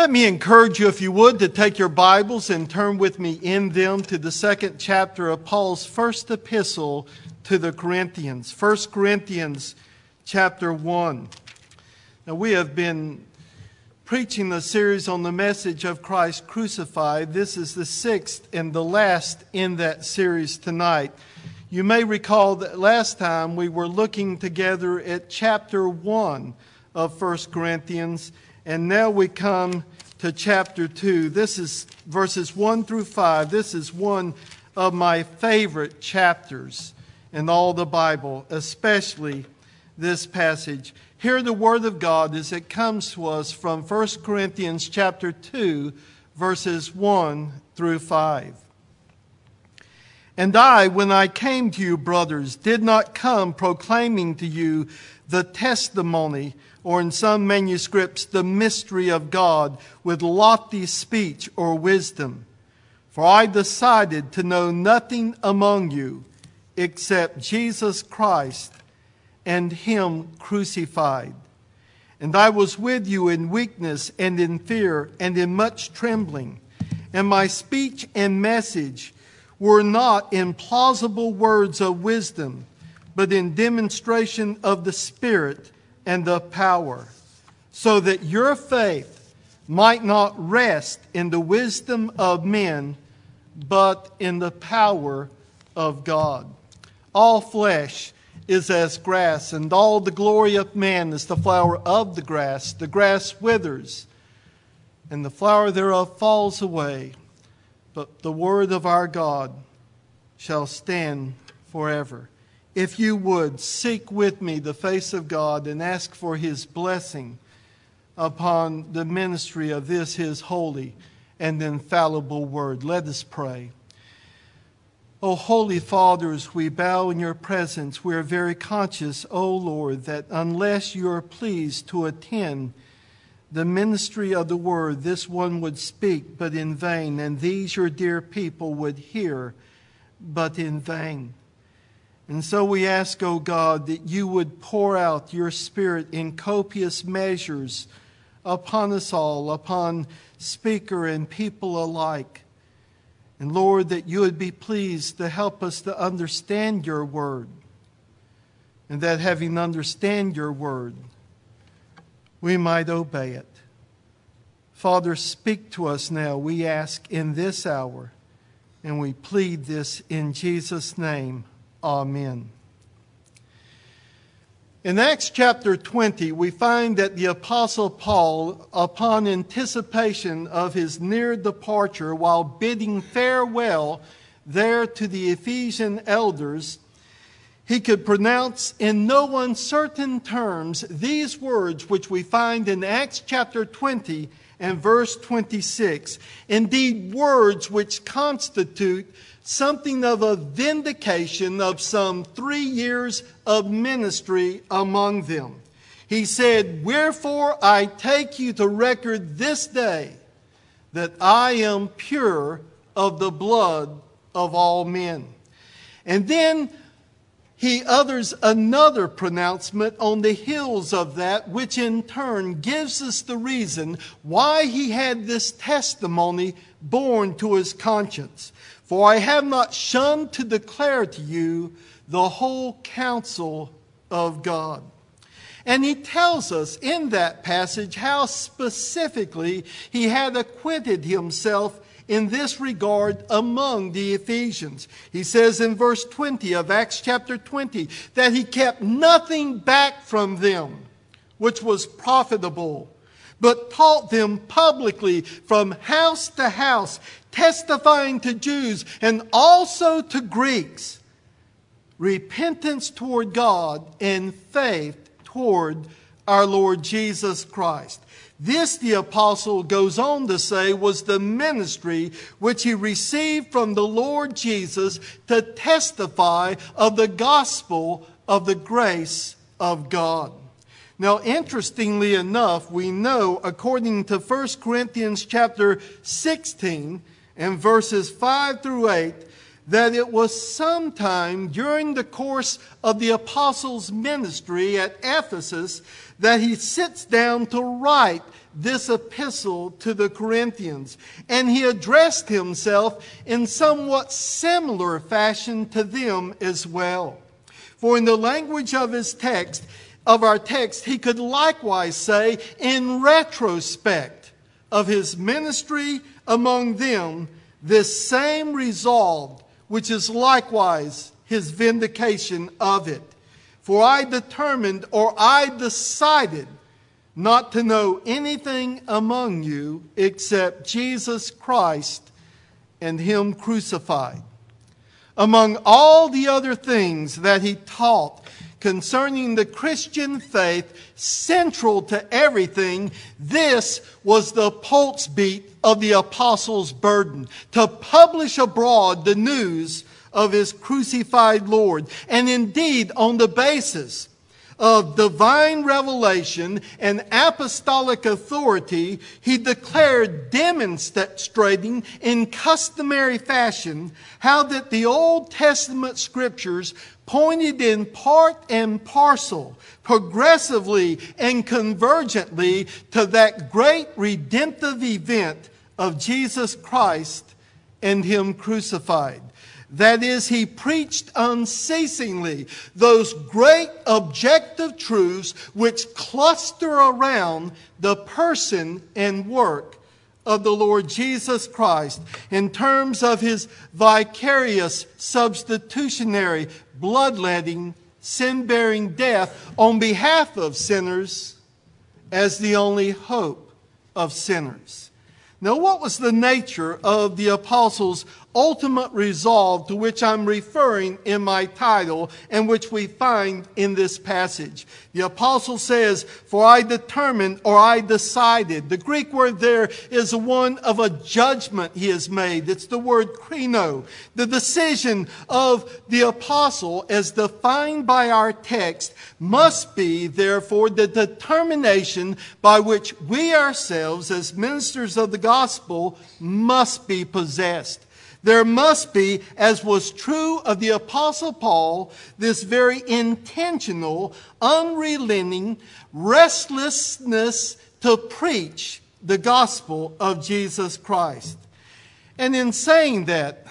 Let me encourage you, if you would, to take your Bibles and turn with me in them to the second chapter of Paul's first epistle to the Corinthians. 1 Corinthians chapter 1. Now, we have been preaching the series on the message of Christ crucified. This is the sixth and the last in that series tonight. You may recall that last time we were looking together at chapter 1 of 1 Corinthians and now we come to chapter 2. This is verses 1 through 5. This is one of my favorite chapters in all the Bible, especially this passage. Hear the word of God as it comes to us from 1 Corinthians chapter 2, verses 1 through 5. And I, when I came to you, brothers, did not come proclaiming to you the testimony or in some manuscripts, the mystery of God with lofty speech or wisdom. For I decided to know nothing among you except Jesus Christ and Him crucified. And I was with you in weakness and in fear and in much trembling. And my speech and message were not in plausible words of wisdom, but in demonstration of the Spirit and the power, so that your faith might not rest in the wisdom of men, but in the power of God. All flesh is as grass, and all the glory of man is the flower of the grass. The grass withers, and the flower thereof falls away, but the word of our God shall stand forever if you would seek with me the face of God and ask for his blessing upon the ministry of this his holy and infallible word. Let us pray. O Holy Fathers, we bow in your presence, we are very conscious, O Lord, that unless you are pleased to attend the ministry of the word, this one would speak, but in vain, and these your dear people would hear, but in vain. And so we ask, O oh God, that you would pour out your Spirit in copious measures upon us all, upon speaker and people alike. And Lord, that you would be pleased to help us to understand your word. And that having understand your word, we might obey it. Father, speak to us now, we ask in this hour, and we plead this in Jesus' name. Amen. In Acts chapter 20, we find that the Apostle Paul, upon anticipation of his near departure, while bidding farewell there to the Ephesian elders, he could pronounce in no uncertain terms these words which we find in Acts chapter 20 and verse 26. Indeed, words which constitute something of a vindication of some three years of ministry among them. He said, Wherefore I take you to record this day that I am pure of the blood of all men. And then he utters another pronouncement on the heels of that, which in turn gives us the reason why he had this testimony borne to his conscience. For I have not shunned to declare to you the whole counsel of God. And he tells us in that passage how specifically he had acquitted himself in this regard among the Ephesians. He says in verse 20 of Acts chapter 20 that he kept nothing back from them which was profitable but taught them publicly from house to house, testifying to Jews and also to Greeks repentance toward God and faith toward our Lord Jesus Christ. This, the apostle goes on to say, was the ministry which he received from the Lord Jesus to testify of the gospel of the grace of God. Now, interestingly enough, we know according to 1 Corinthians chapter 16 and verses 5 through 8 that it was sometime during the course of the apostles' ministry at Ephesus that he sits down to write this epistle to the Corinthians. And he addressed himself in somewhat similar fashion to them as well. For in the language of his text, of our text, he could likewise say, in retrospect of his ministry among them, this same resolved, which is likewise his vindication of it. For I determined or I decided not to know anything among you except Jesus Christ and Him crucified. Among all the other things that He taught concerning the Christian faith, central to everything, this was the pulse beat of the apostles' burden to publish abroad the news of his crucified Lord. And indeed, on the basis of divine revelation and apostolic authority, he declared demonstrating in customary fashion how that the Old Testament scriptures pointed in part and parcel, progressively and convergently to that great redemptive event of Jesus Christ and Him crucified. That is, he preached unceasingly those great objective truths which cluster around the person and work of the Lord Jesus Christ in terms of his vicarious, substitutionary, bloodletting, sin bearing death on behalf of sinners as the only hope of sinners. Now, what was the nature of the apostles' ultimate resolve to which I'm referring in my title and which we find in this passage. The apostle says, For I determined or I decided. The Greek word there is one of a judgment he has made. It's the word krino. The decision of the apostle, as defined by our text, must be, therefore, the determination by which we ourselves, as ministers of the gospel, must be possessed. There must be, as was true of the Apostle Paul, this very intentional, unrelenting restlessness to preach the gospel of Jesus Christ. And in saying that,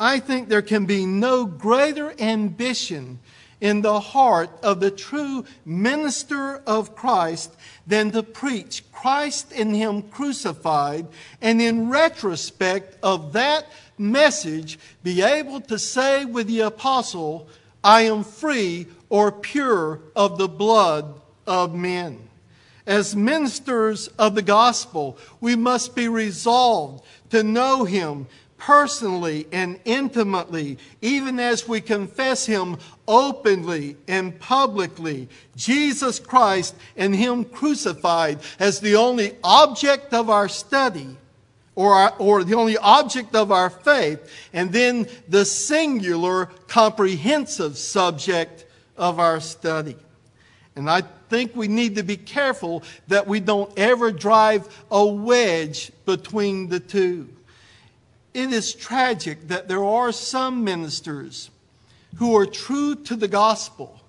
I think there can be no greater ambition in the heart of the true minister of Christ than to preach Christ in Him crucified, and in retrospect of that message, be able to say with the apostle, I am free or pure of the blood of men. As ministers of the gospel, we must be resolved to know Him personally and intimately, even as we confess Him openly and publicly. Jesus Christ and Him crucified as the only object of our study or, our, or the only object of our faith, and then the singular comprehensive subject of our study. And I think we need to be careful that we don't ever drive a wedge between the two. It is tragic that there are some ministers who are true to the gospel,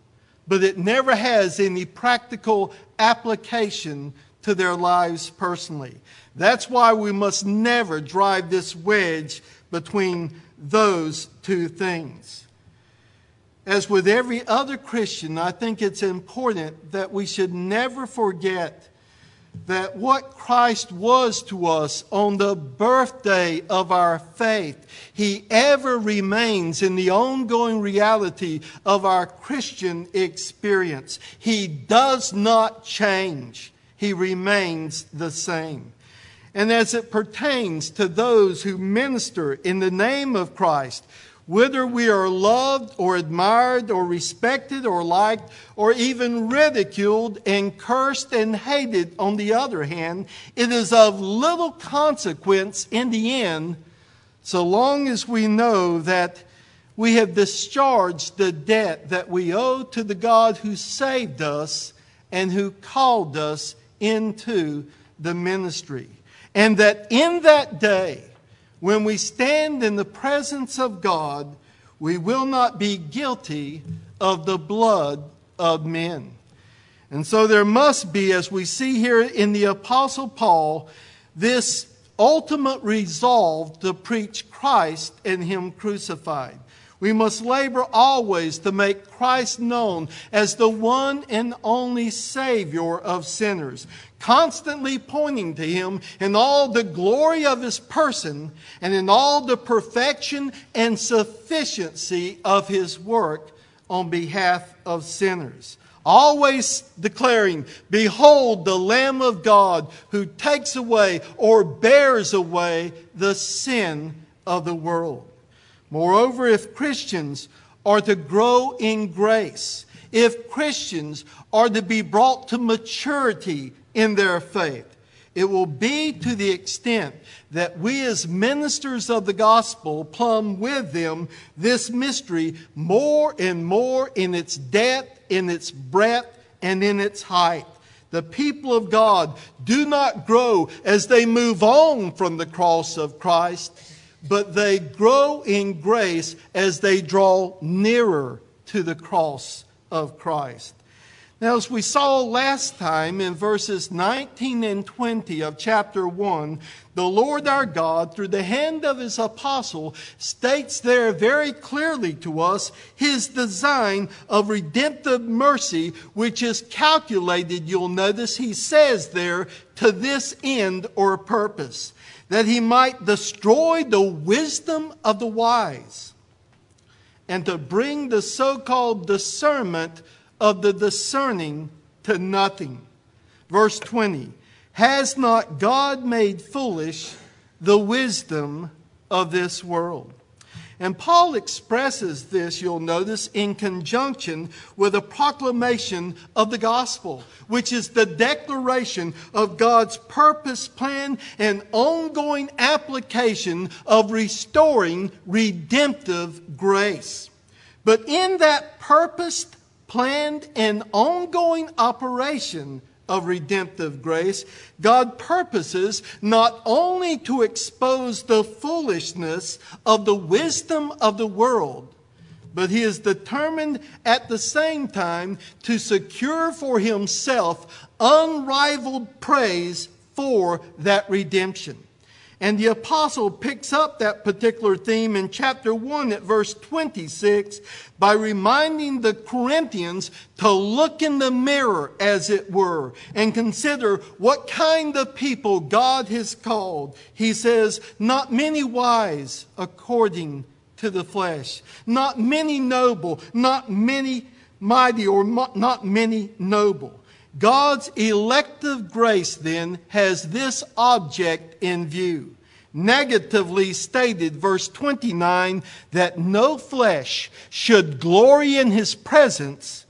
but it never has any practical application to their lives personally. That's why we must never drive this wedge between those two things. As with every other Christian, I think it's important that we should never forget that what Christ was to us on the birthday of our faith, He ever remains in the ongoing reality of our Christian experience. He does not change. He remains the same. And as it pertains to those who minister in the name of Christ, whether we are loved or admired or respected or liked or even ridiculed and cursed and hated on the other hand, it is of little consequence in the end so long as we know that we have discharged the debt that we owe to the God who saved us and who called us into the ministry. And that in that day, when we stand in the presence of God, we will not be guilty of the blood of men. And so there must be, as we see here in the Apostle Paul, this ultimate resolve to preach Christ and Him crucified. We must labor always to make Christ known as the one and only Savior of sinners, constantly pointing to Him in all the glory of His person and in all the perfection and sufficiency of His work on behalf of sinners. Always declaring, Behold the Lamb of God who takes away or bears away the sin of the world. Moreover, if Christians are to grow in grace, if Christians are to be brought to maturity in their faith, it will be to the extent that we, as ministers of the gospel, plumb with them this mystery more and more in its depth, in its breadth, and in its height. The people of God do not grow as they move on from the cross of Christ but they grow in grace as they draw nearer to the cross of Christ. Now, as we saw last time in verses 19 and 20 of chapter 1, the Lord our God, through the hand of his apostle, states there very clearly to us his design of redemptive mercy, which is calculated, you'll notice he says there, to this end or purpose that he might destroy the wisdom of the wise and to bring the so called discernment of the discerning to nothing. Verse 20 Has not God made foolish the wisdom of this world? And Paul expresses this, you'll notice, in conjunction with a proclamation of the gospel, which is the declaration of God's purpose, plan, and ongoing application of restoring redemptive grace. But in that purposed, planned, and ongoing operation, of redemptive grace, God purposes not only to expose the foolishness of the wisdom of the world, but he is determined at the same time to secure for himself unrivaled praise for that redemption. And the apostle picks up that particular theme in chapter 1 at verse 26 by reminding the Corinthians to look in the mirror, as it were, and consider what kind of people God has called. He says, not many wise according to the flesh, not many noble, not many mighty, or not many noble. God's elective grace then has this object in view. Negatively stated, verse 29, that no flesh should glory in his presence.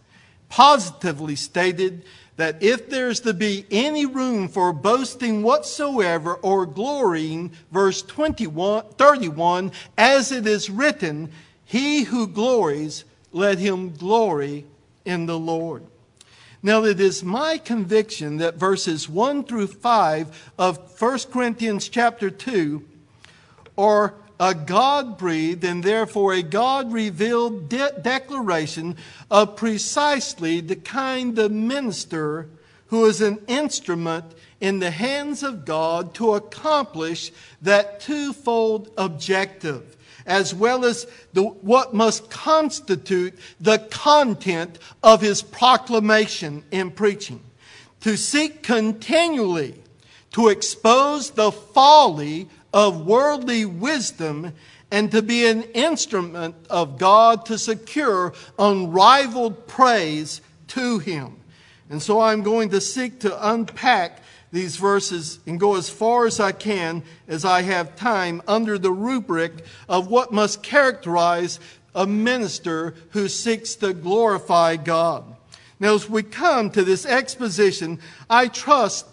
Positively stated that if there's to be any room for boasting whatsoever or glorying, verse 21, 31, as it is written, he who glories, let him glory in the Lord. Now, it is my conviction that verses 1 through 5 of 1 Corinthians chapter 2 are a God breathed and therefore a God revealed de- declaration of precisely the kind of minister who is an instrument in the hands of God to accomplish that twofold objective as well as the, what must constitute the content of his proclamation and preaching. To seek continually to expose the folly of worldly wisdom and to be an instrument of God to secure unrivaled praise to him. And so I'm going to seek to unpack these verses and go as far as I can as I have time under the rubric of what must characterize a minister who seeks to glorify God. Now, as we come to this exposition, I trust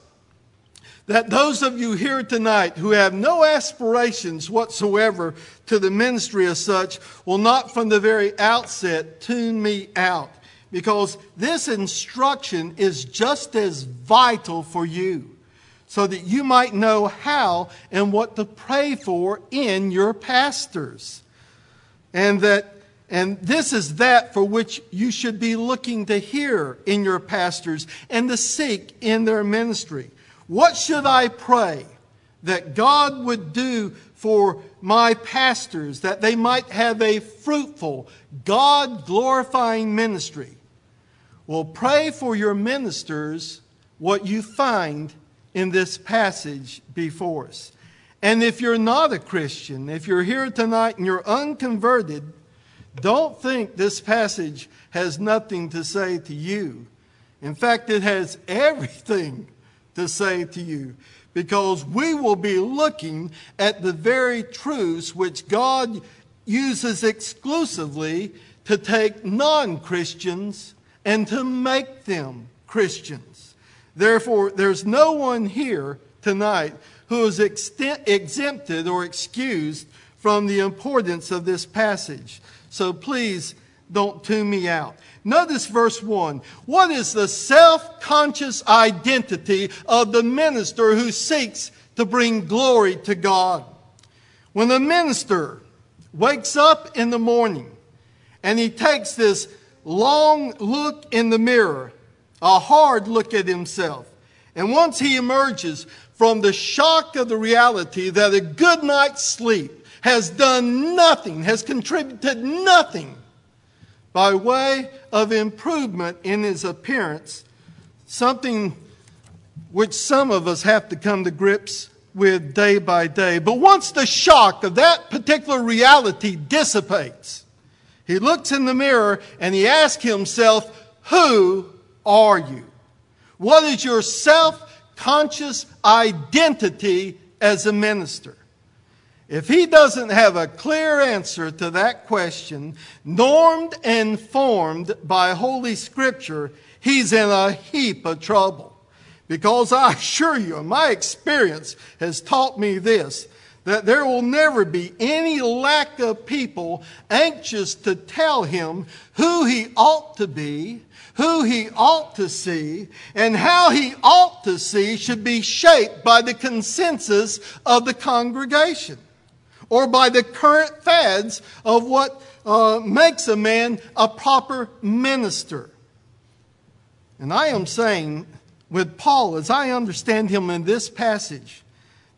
that those of you here tonight who have no aspirations whatsoever to the ministry as such will not from the very outset tune me out because this instruction is just as vital for you. so that you might know how and what to pray for in your pastors. And that and this is that for which you should be looking to hear in your pastors and to seek in their ministry. What should I pray that God would do for my pastors that they might have a fruitful, God glorifying ministry? Well, pray for your ministers what you find in this passage before us. And if you're not a Christian, if you're here tonight and you're unconverted, don't think this passage has nothing to say to you. In fact, it has everything to say to you because we will be looking at the very truths which God uses exclusively to take non Christians and to make them Christians. Therefore, there's no one here tonight who is exempted or excused from the importance of this passage. So please don't tune me out. Notice verse 1. What is the self conscious identity of the minister who seeks to bring glory to God? When the minister wakes up in the morning and he takes this long look in the mirror, a hard look at himself, and once he emerges from the shock of the reality that a good night's sleep has done nothing, has contributed nothing by way of improvement in his appearance, something which some of us have to come to grips with day by day. But once the shock of that particular reality dissipates, he looks in the mirror and he asks himself, Who are you? What is your self conscious identity as a minister? If he doesn't have a clear answer to that question, normed and formed by Holy Scripture, he's in a heap of trouble. Because I assure you, my experience has taught me this that there will never be any lack of people anxious to tell him who he ought to be, who he ought to see, and how he ought to see should be shaped by the consensus of the congregation or by the current fads of what uh, makes a man a proper minister. And I am saying with Paul, as I understand him in this passage,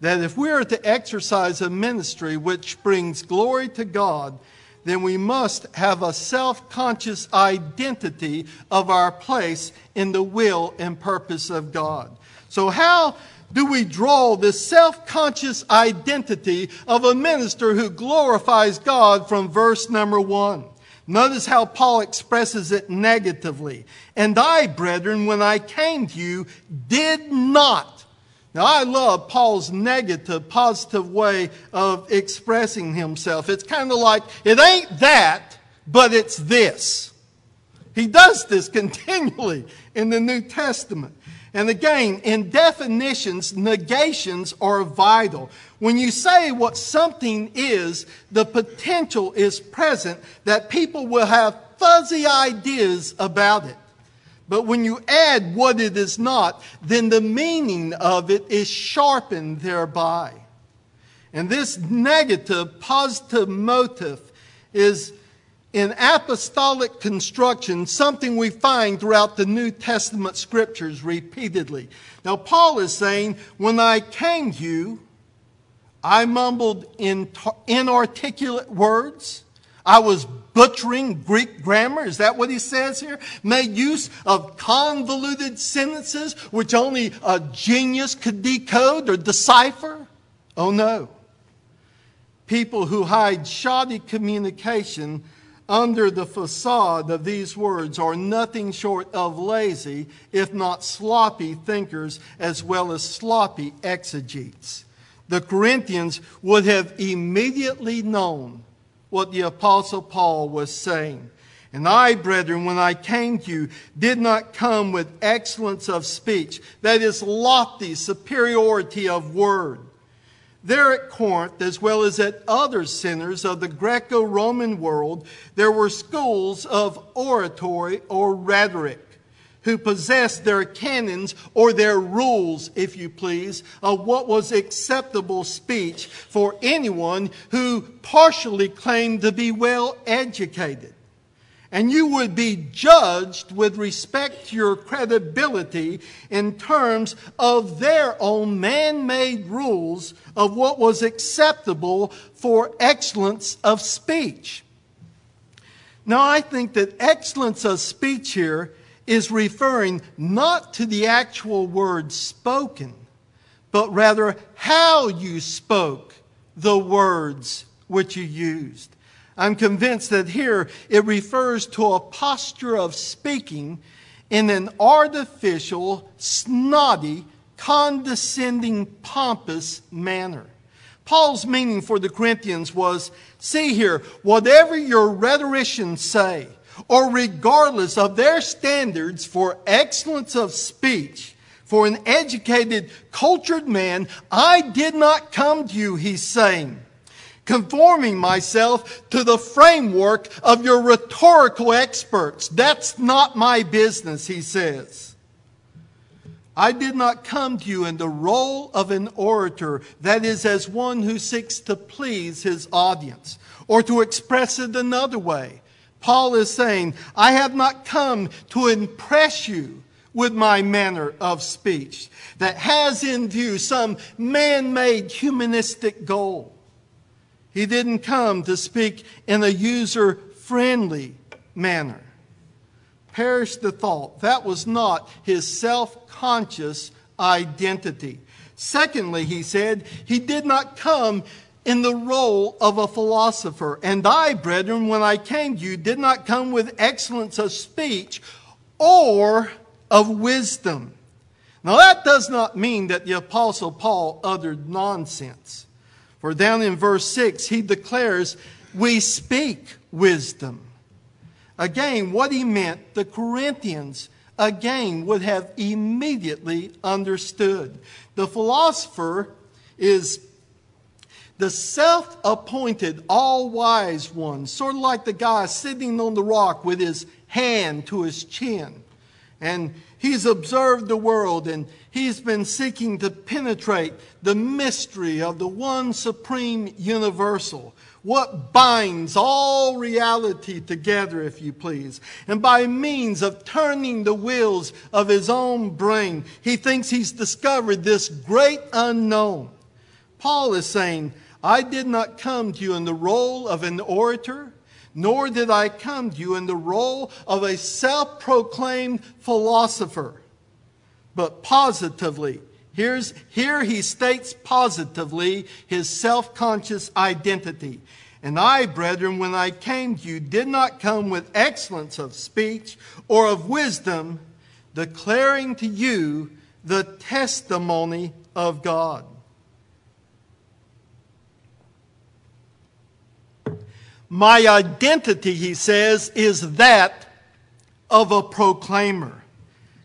that if we are to exercise a ministry which brings glory to God, then we must have a self conscious identity of our place in the will and purpose of God. So, how do we draw this self conscious identity of a minister who glorifies God from verse number one. Notice how Paul expresses it negatively. And I, brethren, when I came to you, did not. Now, I love Paul's negative, positive way of expressing himself. It's kind of like, it ain't that, but it's this. He does this continually in the New Testament. And again, in definitions, negations are vital. When you say what something is, the potential is present that people will have fuzzy ideas about it. But when you add what it is not, then the meaning of it is sharpened thereby. And this negative, positive motive is in apostolic construction something we find throughout the New Testament scriptures repeatedly. Now, Paul is saying, When I came to you, I mumbled inarticulate words. I was butchering Greek grammar. Is that what he says here? Made use of convoluted sentences which only a genius could decode or decipher? Oh no. People who hide shoddy communication under the facade of these words are nothing short of lazy, if not sloppy thinkers, as well as sloppy exegetes. The Corinthians would have immediately known what the Apostle Paul was saying. And I, brethren, when I came to you, did not come with excellence of speech, that is, lofty superiority of word there at Corinth, as well as at other centers of the Greco Roman world, there were schools of oratory or rhetoric who possessed their canons or their rules, if you please, of what was acceptable speech for anyone who partially claimed to be well educated. And you would be judged with respect to your credibility in terms of their own man made rules of what was acceptable for excellence of speech. Now, I think that excellence of speech here is referring not to the actual words spoken, but rather how you spoke the words which you used. I'm convinced that here it refers to a posture of speaking in an artificial, snotty, condescending, pompous manner. Paul's meaning for the Corinthians was see here, whatever your rhetoricians say, or regardless of their standards for excellence of speech, for an educated, cultured man, I did not come to you, he's saying, conforming myself to the framework of your rhetorical experts. That's not my business, he says. I did not come to you in the role of an orator, that is, as one who seeks to please his audience, or to express it another way. Paul is saying, I have not come to impress you with my manner of speech that has in view some man made humanistic goal. He didn't come to speak in a user friendly manner. Perish the thought. That was not his self conscious identity. Secondly, he said, he did not come in the role of a philosopher. And I, brethren, when I came to you, did not come with excellence of speech or of wisdom. Now, that does not mean that the Apostle Paul uttered nonsense. For down in verse 6, he declares, We speak wisdom. Again, what he meant, the Corinthians again would have immediately understood. The philosopher is the self appointed, all wise one, sort of like the guy sitting on the rock with his hand to his chin. And he's observed the world and he's been seeking to penetrate the mystery of the one supreme universal. What binds all reality together, if you please. And by means of turning the wheels of his own brain, he thinks he's discovered this great unknown. Paul is saying, I did not come to you in the role of an orator, nor did I come to you in the role of a self proclaimed philosopher, but positively. Here's, here he states positively his self conscious identity. And I, brethren, when I came to you, did not come with excellence of speech or of wisdom, declaring to you the testimony of God. My identity, he says, is that of a proclaimer.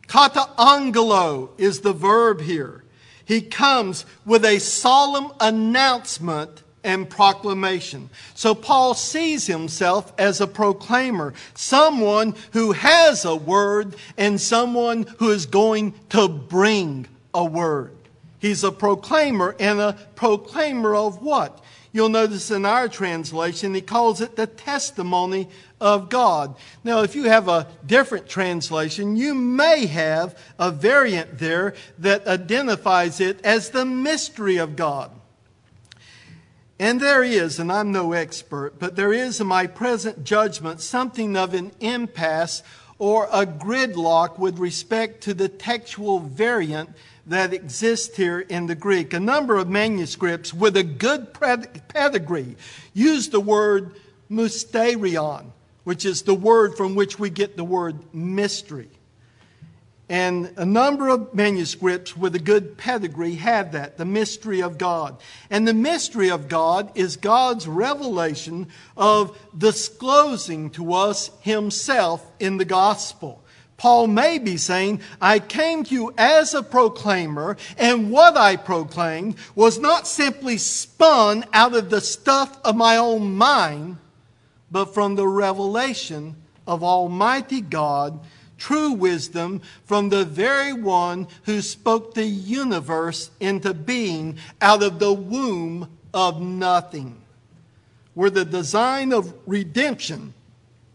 Kata angelo is the verb here. He comes with a solemn announcement and proclamation. So Paul sees himself as a proclaimer, someone who has a word and someone who is going to bring a word. He's a proclaimer and a proclaimer of what? You'll notice in our translation, he calls it the testimony of God. Now, if you have a different translation, you may have a variant there that identifies it as the mystery of God. And there is, and I'm no expert, but there is in my present judgment something of an impasse or a gridlock with respect to the textual variant that exist here in the Greek. A number of manuscripts with a good pedigree use the word mysterion, which is the word from which we get the word mystery. And a number of manuscripts with a good pedigree have that, the mystery of God. And the mystery of God is God's revelation of disclosing to us Himself in the gospel. Paul may be saying, I came to you as a proclaimer, and what I proclaimed was not simply spun out of the stuff of my own mind, but from the revelation of Almighty God true wisdom from the very one who spoke the universe into being out of the womb of nothing. Where the design of redemption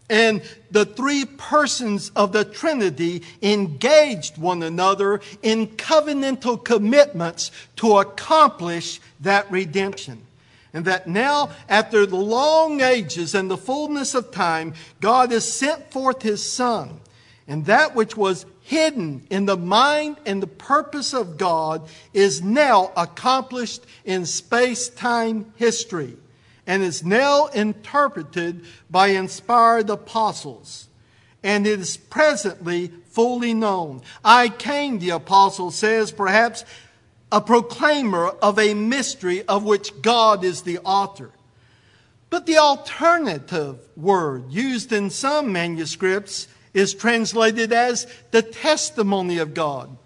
and the three persons of the Trinity engaged one another in covenantal commitments to accomplish that redemption. And that now, after the long ages and the fullness of time, God has sent forth His Son. And that which was hidden in the mind and the purpose of God is now accomplished in space time history and is now interpreted by inspired apostles. And it is presently fully known. I came, the apostle says, perhaps a proclaimer of a mystery of which God is the author. But the alternative word used in some manuscripts is translated as the testimony of God.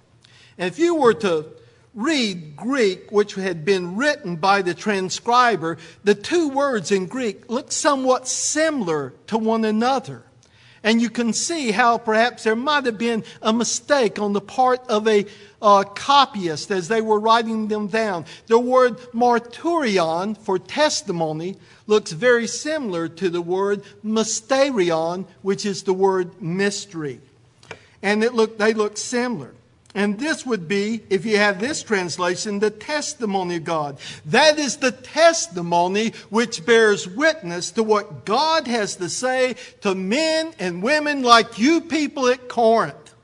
If you were to read Greek, which had been written by the transcriber, the two words in Greek look somewhat similar to one another. And you can see how perhaps there might have been a mistake on the part of a uh, copyist as they were writing them down. The word marturion for testimony looks very similar to the word mysterion, which is the word mystery. And it they look similar. And this would be, if you have this translation, the testimony of God. That is the testimony which bears witness to what God has to say to men and women like you people at Corinth.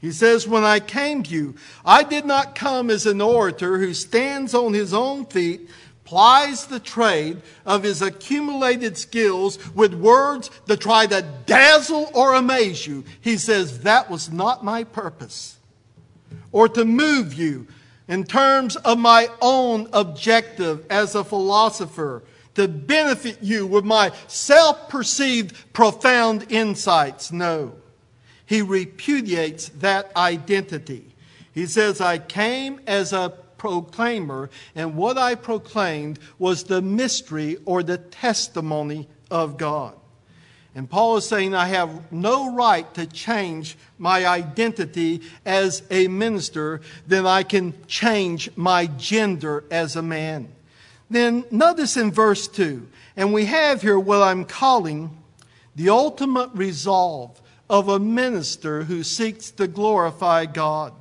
He says, When I came to you, I did not come as an orator who stands on his own feet, plies the trade of his accumulated skills with words that try to dazzle or amaze you. He says, That was not my purpose. Or to move you in terms of my own objective as a philosopher, to benefit you with my self perceived profound insights. No. He repudiates that identity. He says, I came as a proclaimer, and what I proclaimed was the mystery or the testimony of God. And Paul is saying, I have no right to change my identity as a minister, then I can change my gender as a man. Then notice in verse 2, and we have here what I'm calling the ultimate resolve of a minister who seeks to glorify God.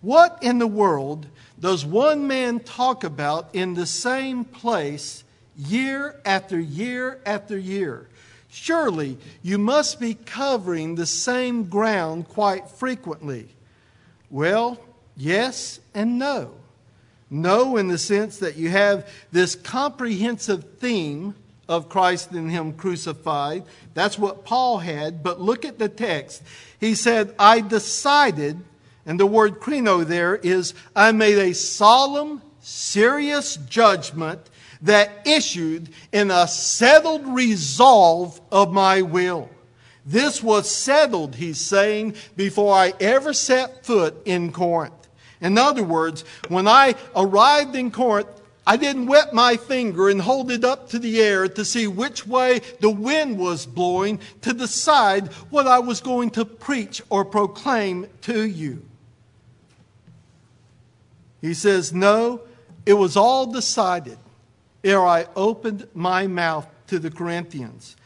What in the world does one man talk about in the same place year after year after year? Surely you must be covering the same ground quite frequently. Well, yes and no. No, in the sense that you have this comprehensive theme of Christ and Him crucified. That's what Paul had. But look at the text. He said, I decided and the word krino there is, I made a solemn, serious judgment that issued in a settled resolve of my will. This was settled, he's saying, before I ever set foot in Corinth. In other words, when I arrived in Corinth, I didn't wet my finger and hold it up to the air to see which way the wind was blowing to decide what I was going to preach or proclaim to you. He says, No, it was all decided ere I opened my mouth to the Corinthians.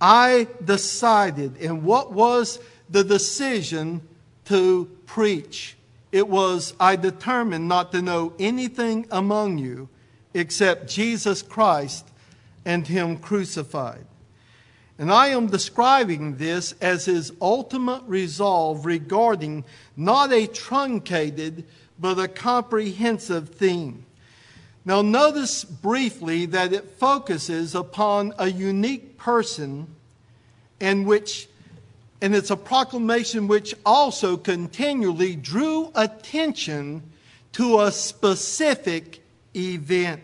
I decided, and what was the decision to preach? It was, I determined not to know anything among you except Jesus Christ and Him crucified. And I am describing this as his ultimate resolve regarding not a truncated, but a comprehensive theme. Now, notice briefly that it focuses upon a unique person and which and it's a proclamation which also continually drew attention to a specific event.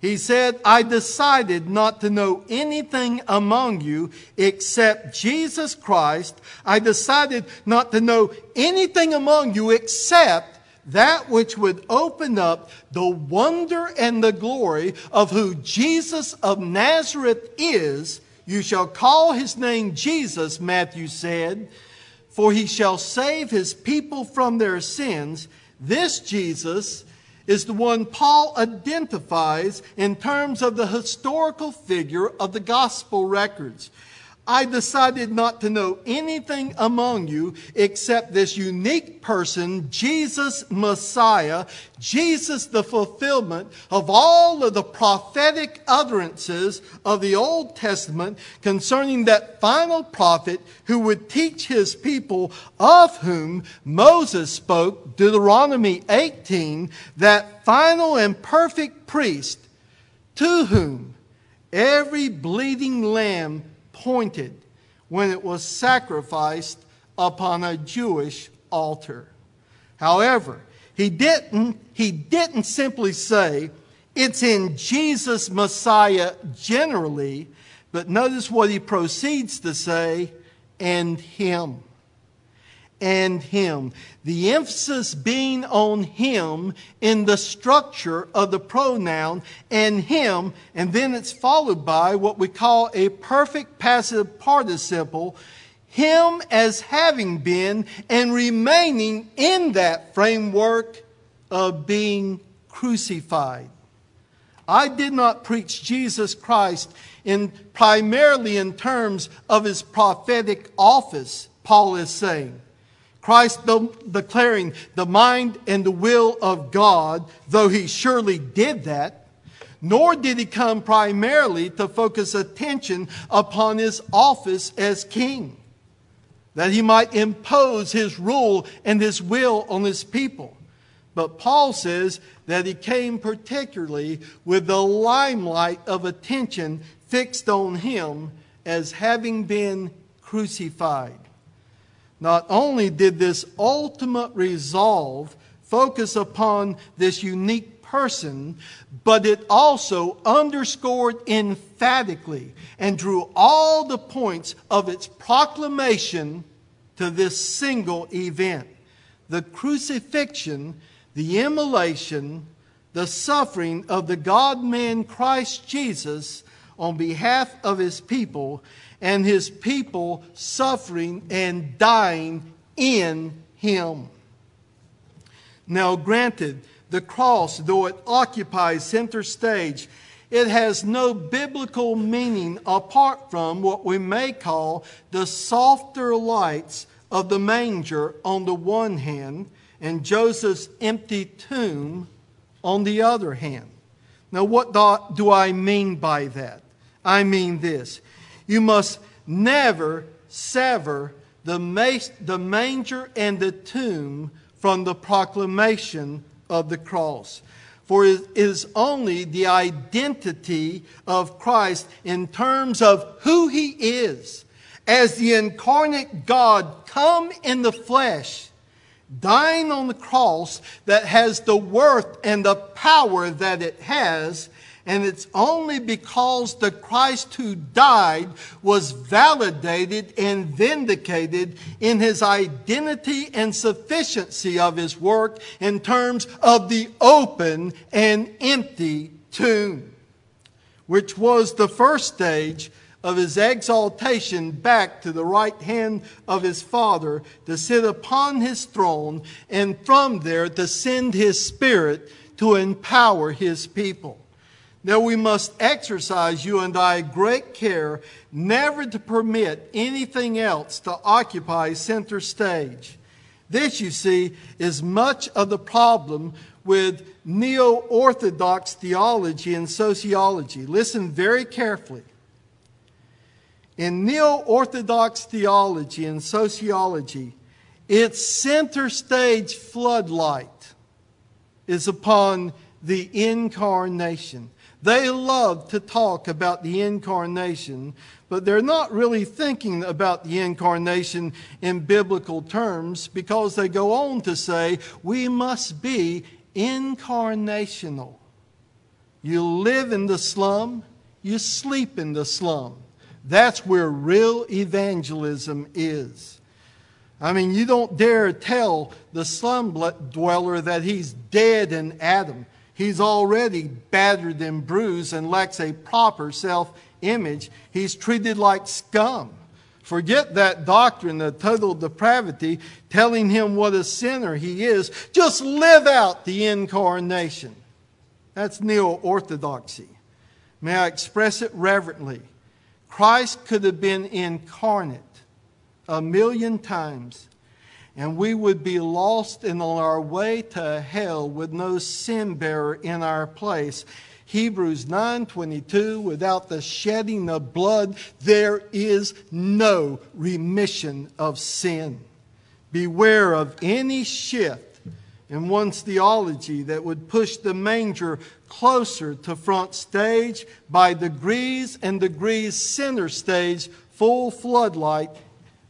He said, I decided not to know anything among you except Jesus Christ. I decided not to know anything among you except that which would open up the wonder and the glory of who Jesus of Nazareth is. You shall call his name Jesus, Matthew said, for he shall save his people from their sins. This Jesus is the one Paul identifies in terms of the historical figure of the gospel records. I decided not to know anything among you except this unique person, Jesus Messiah, Jesus the fulfillment of all of the prophetic utterances of the Old Testament concerning that final prophet who would teach his people, of whom Moses spoke, Deuteronomy 18, that final and perfect priest to whom every bleeding lamb pointed when it was sacrificed upon a Jewish altar. However, he didn't, he didn't simply say, it's in Jesus Messiah generally, but notice what he proceeds to say, and him and him. The emphasis being on him in the structure of the pronoun and him, and then it's followed by what we call a perfect passive participle, him as having been and remaining in that framework of being crucified. I did not preach Jesus Christ in primarily in terms of his prophetic office, Paul is saying. Christ declaring the mind and the will of God, though he surely did that, nor did he come primarily to focus attention upon his office as king, that he might impose his rule and his will on his people. But Paul says that he came particularly with the limelight of attention fixed on him as having been crucified. Not only did this ultimate resolve focus upon this unique person, but it also underscored emphatically and drew all the points of its proclamation to this single event. The crucifixion, the immolation, the suffering of the God man Christ Jesus on behalf of his people and his people suffering and dying in him. Now, granted, the cross, though it occupies center stage, it has no biblical meaning apart from what we may call the softer lights of the manger on the one hand and Joseph's empty tomb on the other hand. Now, what do I mean by that? I mean this you must never sever the, manger and the tomb from the proclamation of the cross. For it is only the identity of Christ in terms of who he is as the incarnate God come in the flesh, dying on the cross, that has the worth and the power that it has and it's only because the Christ who died was validated and vindicated in his identity and sufficiency of his work in terms of the open and empty tomb, which was the first stage of his exaltation back to the right hand of his Father to sit upon his throne and from there to send his Spirit to empower his people. Now we must exercise, you and I, great care never to permit anything else to occupy center stage. This, you see, is much of the problem with neo orthodox theology and sociology. Listen very carefully. In neo orthodox theology and sociology, its center stage floodlight is upon the incarnation. They love to talk about the incarnation, but they're not really thinking about the incarnation in biblical terms because they go on to say we must be incarnational. You live in the slum, you sleep in the slum. That's where real evangelism is. I mean, you don't dare tell the slum dweller that he's dead in Adam. He's already battered and bruised and lacks a proper self image. He's treated like scum. Forget that doctrine of total depravity, telling him what a sinner he is. Just live out the incarnation. That's neo orthodoxy. May I express it reverently? Christ could have been incarnate a million times, and we would be lost and on our way to hell with no sin bearer in our place. Hebrews 9:22 without the shedding of blood there is no remission of sin. Beware of any shift in one's theology that would push the manger closer to front stage by degrees and degrees center stage full floodlight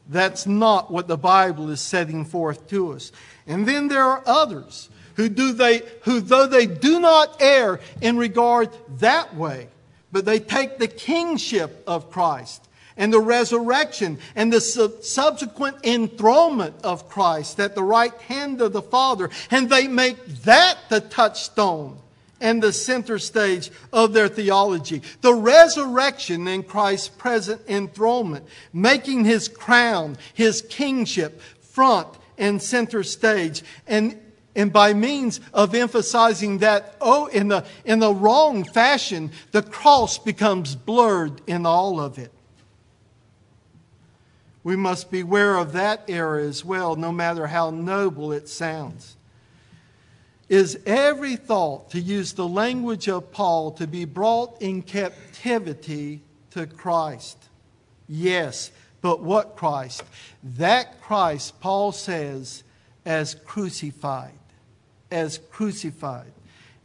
that's not what the Bible is setting forth to us. And then there are others who do they who though they do not err in regard that way, but they take the kingship of Christ and the resurrection and the subsequent enthronement of Christ at the right hand of the Father, and they make that the touchstone and the center stage of their theology. The resurrection and Christ's present enthronement, making his crown, his kingship, front and center stage. And, and by means of emphasizing that, oh, in the, in the wrong fashion, the cross becomes blurred in all of it. We must beware of that error as well, no matter how noble it sounds is every thought, to use the language of Paul, to be brought in captivity to Christ. Yes, but what Christ? That Christ, Paul says, as crucified. As crucified.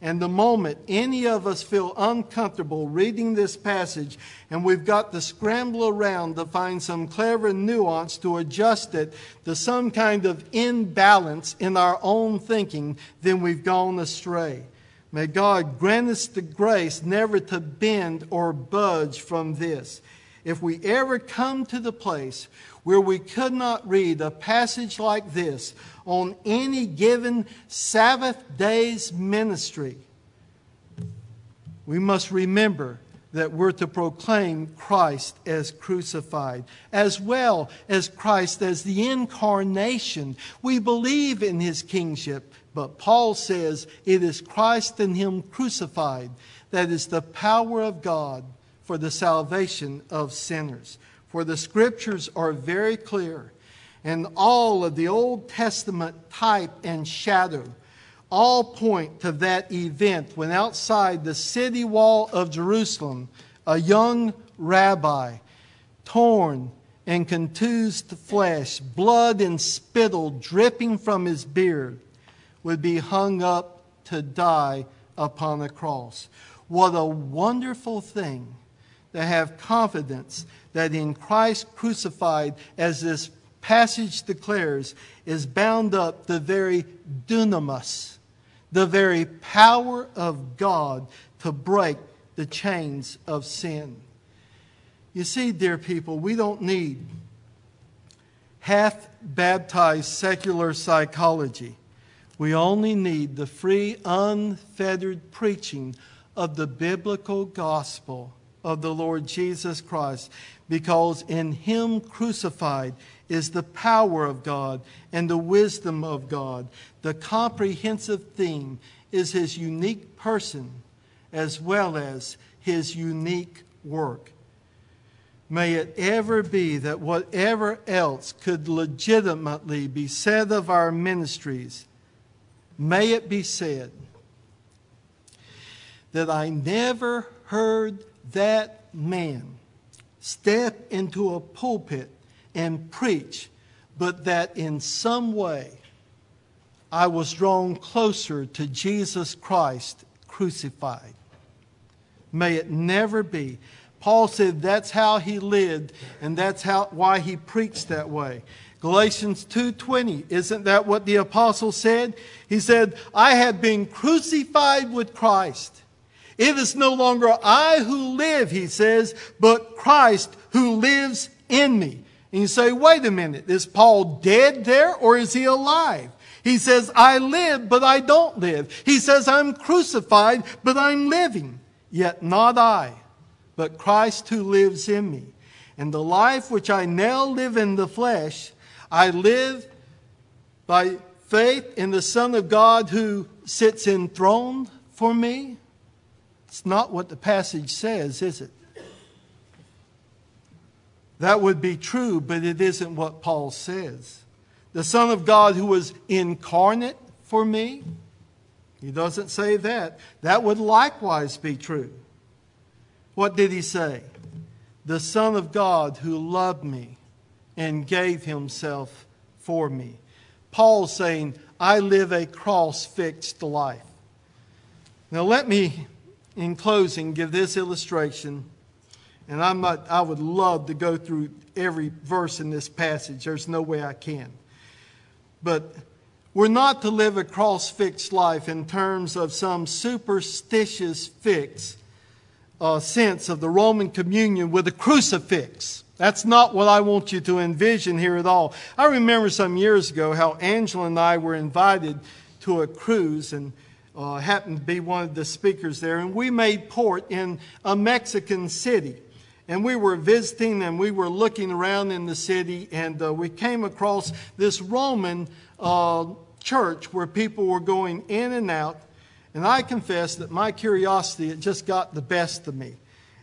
And the moment any of us feel uncomfortable reading this passage and we've got to scramble around to find some clever nuance to adjust it to some kind of imbalance in our own thinking, then we've gone astray. May God grant us the grace never to bend or budge from this. If we ever come to the place where we could not read a passage like this on any given Sabbath day's ministry, we must remember that we're to proclaim Christ as crucified, as well as Christ as the incarnation. We believe in his kingship, but Paul says it is Christ and him crucified that is the power of God for the salvation of sinners. For the scriptures are very clear, and all of the Old Testament type and shadow all point to that event when outside the city wall of Jerusalem, a young rabbi, torn and contused flesh, blood and spittle dripping from his beard, would be hung up to die upon a cross. What a wonderful thing to have confidence that in Christ crucified, as this passage declares, is bound up the very dunamis, the very power of God to break the chains of sin. You see, dear people, we don't need half baptized secular psychology. We only need the free, unfettered preaching of the biblical gospel of the Lord Jesus Christ, because in Him crucified is the power of God and the wisdom of God. The comprehensive theme is His unique person as well as His unique work. May it ever be that whatever else could legitimately be said of our ministries, may it be said that I never heard that man step into a pulpit and preach, but that in some way I was drawn closer to Jesus Christ crucified. May it never be. Paul said that's how he lived and that's how why he preached that way. Galatians 2:20 isn't that what the apostle said? He said, "I have been crucified with Christ. It is no longer I who live, he says, but Christ who lives in me. And you say, wait a minute, is Paul dead there or is he alive? He says, I live, but I don't live. He says, I'm crucified, but I'm living. Yet not I, but Christ who lives in me. And the life which I now live in the flesh, I live by faith in the Son of God who sits enthroned for me. It's not what the passage says, is it? That would be true, but it isn't what Paul says. The Son of God who was incarnate for me. He doesn't say that. That would likewise be true. What did he say? The Son of God who loved me and gave himself for me. Paul saying, I live a cross fixed life. Now, let me, in closing, give this illustration and I'm not, I would love to go through every verse in this passage. There's no way I can. But we're not to live a cross fixed life in terms of some superstitious fix uh, sense of the Roman communion with a crucifix. That's not what I want you to envision here at all. I remember some years ago how Angela and I were invited to a cruise and uh, happened to be one of the speakers there, and we made port in a Mexican city and we were visiting and we were looking around in the city and uh, we came across this Roman uh, church where people were going in and out. And I confess that my curiosity it just got the best of me.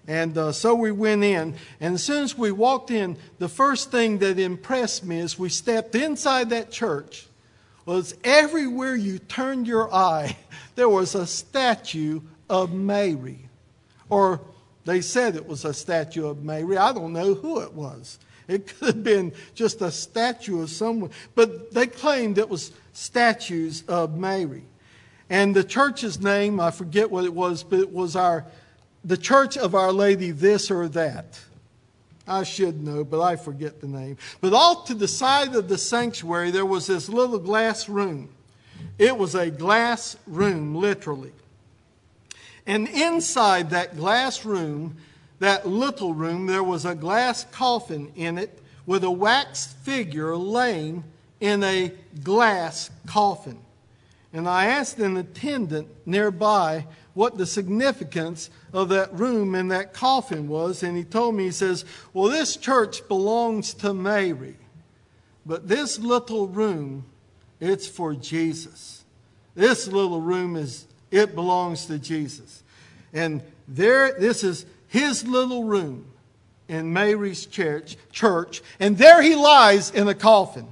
And uh, so we went in. And as soon as we walked in, the first thing that impressed me as we stepped inside that church was everywhere you turned your eye, there was a statue of Mary or they said it was a statue of Mary. I don't know who it was. It could have been just a statue of someone, but they claimed it was statues of Mary. And the church's name, I forget what it was, but it was our the Church of Our Lady this or that. I should know, but I forget the name. But off to the side of the sanctuary, there was this little glass room. It was a glass room, literally. And inside that glass room, that little room, there was a glass coffin in it with a wax figure laying in a glass coffin. And I asked an attendant nearby what the significance of that room and that coffin was, and he told me, he says, Well, this church belongs to Mary, but this little room, it's for Jesus. This little room is it belongs to Jesus. And there, this is his little room in Mary's church, church, and there he lies in a coffin.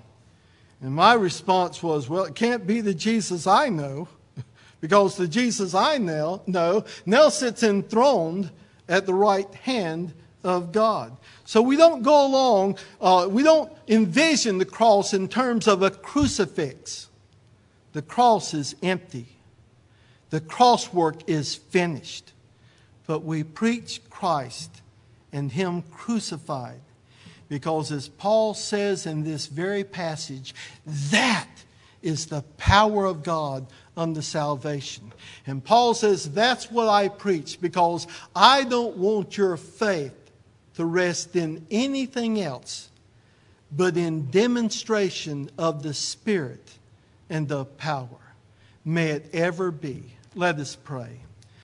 And my response was, well, it can't be the Jesus I know, because the Jesus I know, know now sits enthroned at the right hand of God. So we don't go along, uh, we don't envision the cross in terms of a crucifix. The cross is empty. The cross work is finished. But we preach Christ and Him crucified. Because as Paul says in this very passage, that is the power of God unto salvation. And Paul says, That's what I preach because I don't want your faith to rest in anything else but in demonstration of the Spirit and the power. May it ever be. Let us pray.